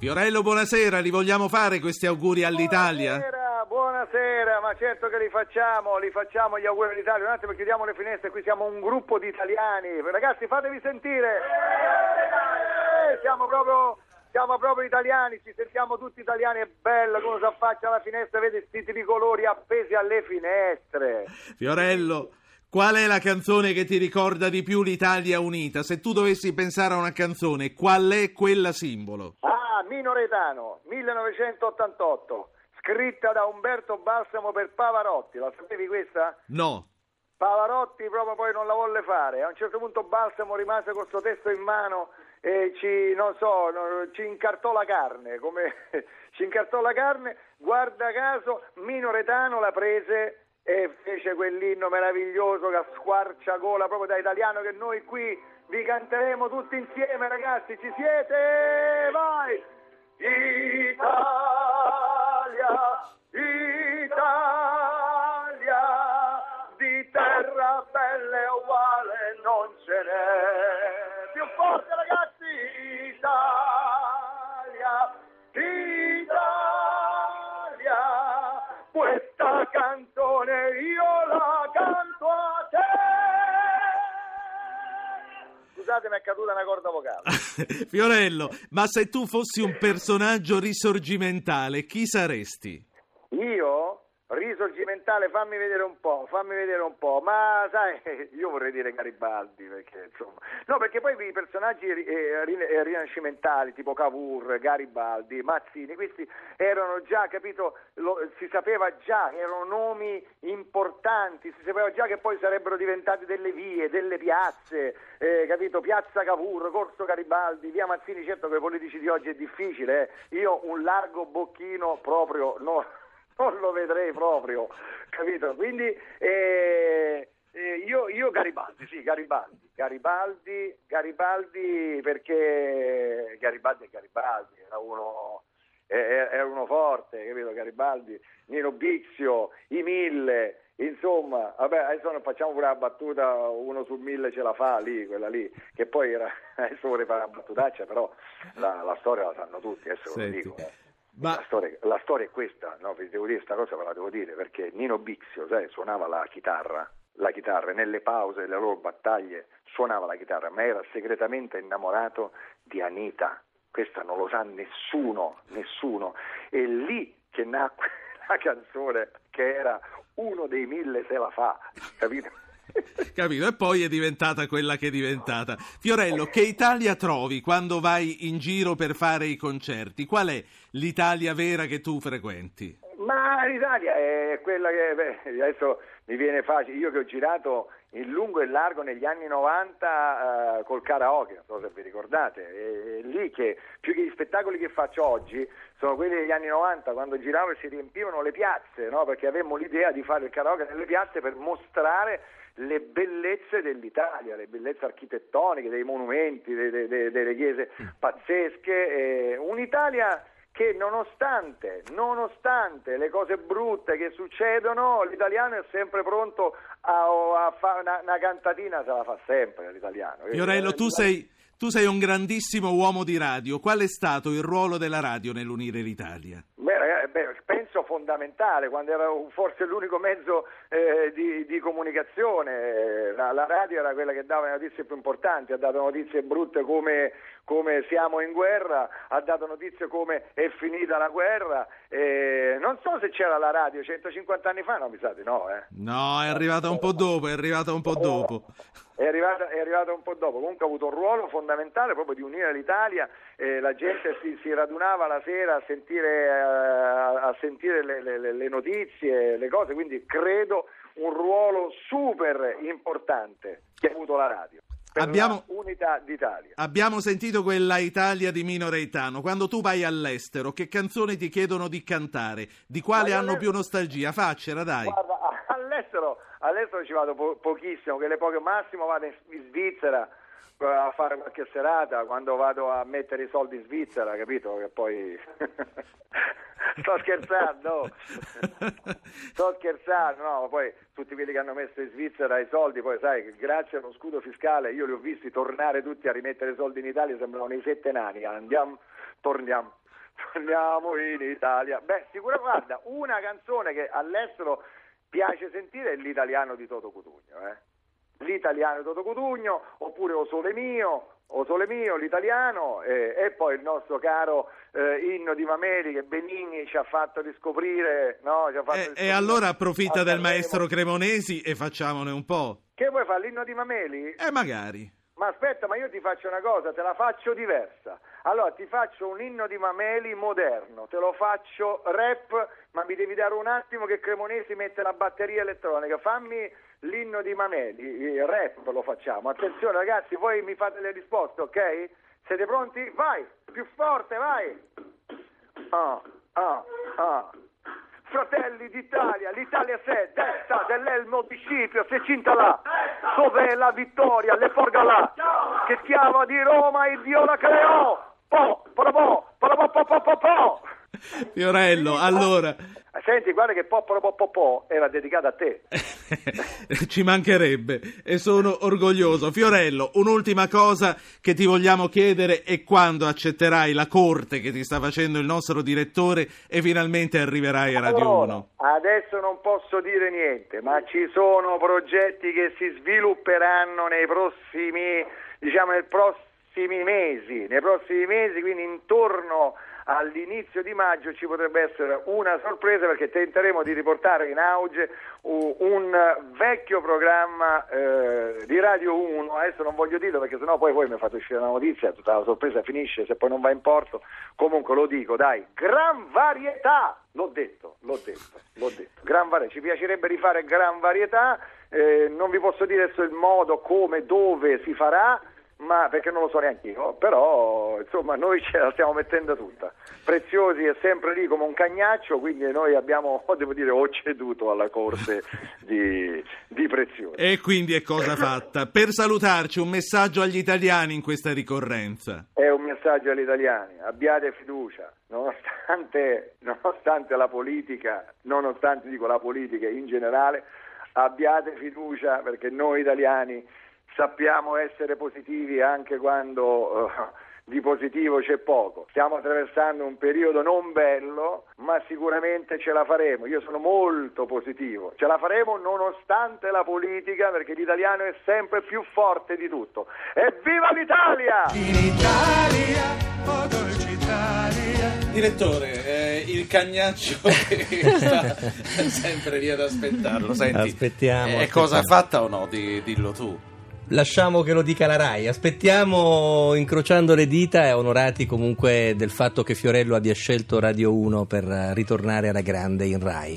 Fiorello, buonasera, li vogliamo fare questi auguri all'Italia? Buonasera, buonasera, ma certo che li facciamo, li facciamo gli auguri all'Italia. Un attimo chiudiamo le finestre, qui siamo un gruppo di italiani. Ragazzi, fatevi sentire. Eh, siamo proprio siamo proprio italiani, ci sentiamo tutti italiani, è bello come si affaccia alla finestra, vede questi tricolori appesi alle finestre. Fiorello, qual è la canzone che ti ricorda di più l'Italia unita? Se tu dovessi pensare a una canzone, qual è quella simbolo? Ah, Minoretano, 1988, scritta da Umberto Balsamo per Pavarotti, la sapevi questa? No. Pavarotti proprio poi non la volle fare, a un certo punto Balsamo rimase con questo testo in mano e ci, non so, ci incartò la carne, come ci incartò la carne, guarda caso Minoretano la prese e fece quell'inno meraviglioso che squarcia gola proprio da italiano che noi qui vi canteremo tutti insieme ragazzi, ci siete? Vai! Scusate, mi è caduta una corda vocale. Fiorello, ma se tu fossi un personaggio risorgimentale, chi saresti? Io? Risorgimentale, fammi vedere un po', fammi vedere un po', ma sai, io vorrei dire Garibaldi, perché insomma, no, perché poi i personaggi eh, eh, rinascimentali, tipo Cavour, Garibaldi, Mazzini, questi erano già, capito, lo, si sapeva già, erano nomi importanti, si sapeva già che poi sarebbero diventati delle vie, delle piazze, eh, capito, Piazza Cavour, Corso Garibaldi, via Mazzini, certo che i politici di oggi è difficile, eh. io un largo bocchino proprio, no non lo vedrei proprio, capito? Quindi eh, eh, io, io, Garibaldi, sì, Garibaldi, Garibaldi, Garibaldi perché Garibaldi è Garibaldi, era uno, era uno forte, capito? Garibaldi, Nino Bixio, i mille, insomma, vabbè, adesso non facciamo pure la battuta, uno su mille ce la fa lì, quella lì, che poi era, adesso vorrei fare una battutaccia, però la, la storia la sanno tutti, adesso ve lo dico. Eh. Ma... La, storia, la, storia, è questa, no? vi devo dire questa cosa, ve la devo dire, perché Nino Bixio sai, suonava la chitarra, la chitarra, nelle pause delle loro battaglie suonava la chitarra, ma era segretamente innamorato di Anita. Questa non lo sa nessuno, nessuno. È lì che nacque la canzone che era uno dei mille se la fa, capito? Capito? E poi è diventata quella che è diventata. Fiorello, che Italia trovi quando vai in giro per fare i concerti? Qual è l'Italia vera che tu frequenti? Ma l'Italia è quella che beh, adesso mi viene facile. Io che ho girato in lungo e largo negli anni 90 uh, col karaoke, non so se vi ricordate, è, è lì che più che gli spettacoli che faccio oggi sono quelli degli anni 90 quando giravo e si riempivano le piazze, no? perché avevamo l'idea di fare il karaoke nelle piazze per mostrare le bellezze dell'Italia, le bellezze architettoniche, dei monumenti, de, de, delle chiese mm. pazzesche, eh, un'Italia che nonostante, nonostante, le cose brutte che succedono, l'italiano è sempre pronto a, a fare una, una, cantatina, se la fa sempre l'italiano. Fiorello, tu sei, tu sei un grandissimo uomo di radio, qual è stato il ruolo della radio nell'unire l'Italia? Beh, beh, penso fondamentale, quando era forse l'unico mezzo eh, di, di, comunicazione. La, la, radio era quella che dava le notizie più importanti, ha dato notizie brutte come, come siamo in guerra, ha dato notizie come è finita la guerra. Eh, non so se c'era la radio 150 anni fa, no, mi sa di no. Eh. No, è arrivata un po' dopo, è arrivata un po' dopo. È arrivata, è arrivata, un po' dopo, comunque ha avuto un ruolo fondamentale proprio di unire l'Italia, eh, la gente si, si, radunava la sera a sentire, eh, a sentire le, le, le, notizie, le cose, quindi credo un ruolo super importante che ha avuto la radio. Abbiamo, unità d'Italia. Abbiamo sentito quella Italia di Mino Reitano. Quando tu vai all'estero, che canzoni ti chiedono di cantare? Di quale hanno più nostalgia? Faccela, dai. Guarda, all'estero, all'estero ci vado po- pochissimo, che le poche massimo vado in, Svizzera a fare qualche serata quando vado a mettere i soldi in Svizzera, capito? Che poi sto scherzando, sto scherzando, no, poi tutti quelli che hanno messo in Svizzera i soldi, poi sai, grazie allo scudo fiscale io li ho visti tornare tutti a rimettere i soldi in Italia, sembravano i sette nani, andiamo, torniamo. torniamo in Italia. Beh, sicuramente, guarda, una canzone che all'estero piace sentire è l'italiano di Toto Cutugno, eh? L'italiano Toto Cutugno, oppure O Sole Mio, O Sole Mio, l'italiano, eh, e poi il nostro caro eh, inno di Mameli che Benigni ci ha fatto riscoprire. No? Ha fatto E, riscoprire e allora approfitta del maestro Cremonesi e facciamone un po'. Che vuoi fare l'inno di Mameli? E magari. Ma aspetta, ma io ti faccio una cosa, te la faccio diversa. Allora ti faccio un inno di Mameli moderno, te lo faccio rap, ma mi devi dare un attimo che Cremonesi mette la batteria elettronica. Fammi l'inno di Mameli, rap lo facciamo. Attenzione ragazzi, voi mi fate le risposte, ok? Siete pronti? Vai, più forte, vai. Ah, ah, ah. Fratelli d'Italia, l'Italia c'è, destra dell'Elmo di Scipio, se cinta là, dov'è la vittoria? Le forgalà, che chiama di Roma e Dio la creò. Po, po, po, po, po, po, po, po. Fiorello, allora, Senti, guarda che po, po, po, po, po era dedicata a te. ci mancherebbe e sono orgoglioso. Fiorello, un'ultima cosa che ti vogliamo chiedere è quando accetterai la corte che ti sta facendo il nostro direttore e finalmente arriverai a Radio Allora, 1. Adesso non posso dire niente, ma ci sono progetti che si svilupperanno nei prossimi, diciamo, nei prossimi mesi, nei prossimi mesi, quindi intorno all'inizio di maggio ci potrebbe essere una sorpresa perché tenteremo di riportare in auge un vecchio programma eh, di Radio 1, adesso non voglio dirlo perché sennò poi voi mi fate uscire la notizia, tutta la sorpresa finisce se poi non va in porto, comunque lo dico, dai, gran varietà, l'ho detto, l'ho detto, l'ho detto, gran varietà, ci piacerebbe rifare gran varietà, eh, non vi posso dire adesso il modo, come, dove si farà, ma perché non lo so neanche io, però insomma noi ce la stiamo mettendo tutta. Preziosi è sempre lì come un cagnaccio, quindi noi abbiamo, devo dire, ho ceduto alla corte di, di Preziosi. E quindi è cosa fatta. Per salutarci, un messaggio agli italiani in questa ricorrenza. È un messaggio agli italiani, abbiate fiducia, nonostante, nonostante la politica, nonostante dico la politica in generale, abbiate fiducia perché noi italiani sappiamo essere positivi anche quando eh, di positivo c'è poco. Stiamo attraversando un periodo non bello, ma sicuramente ce la faremo. Io sono molto positivo. Ce la faremo nonostante la politica perché l'italiano è sempre più forte di tutto. Evviva l'Italia! In Italia, oh dolce Italia. Direttore, eh, il cagnaccio che sta sempre lì ad aspettarlo. Senti, Aspettiamo, è cosa aspettiamo. fatta o no? Di- dillo tu. Lasciamo che lo dica la RAI. Aspettiamo incrociando le dita e onorati comunque del fatto che Fiorello abbia scelto Radio 1 per eh, ritornare alla grande in RAI.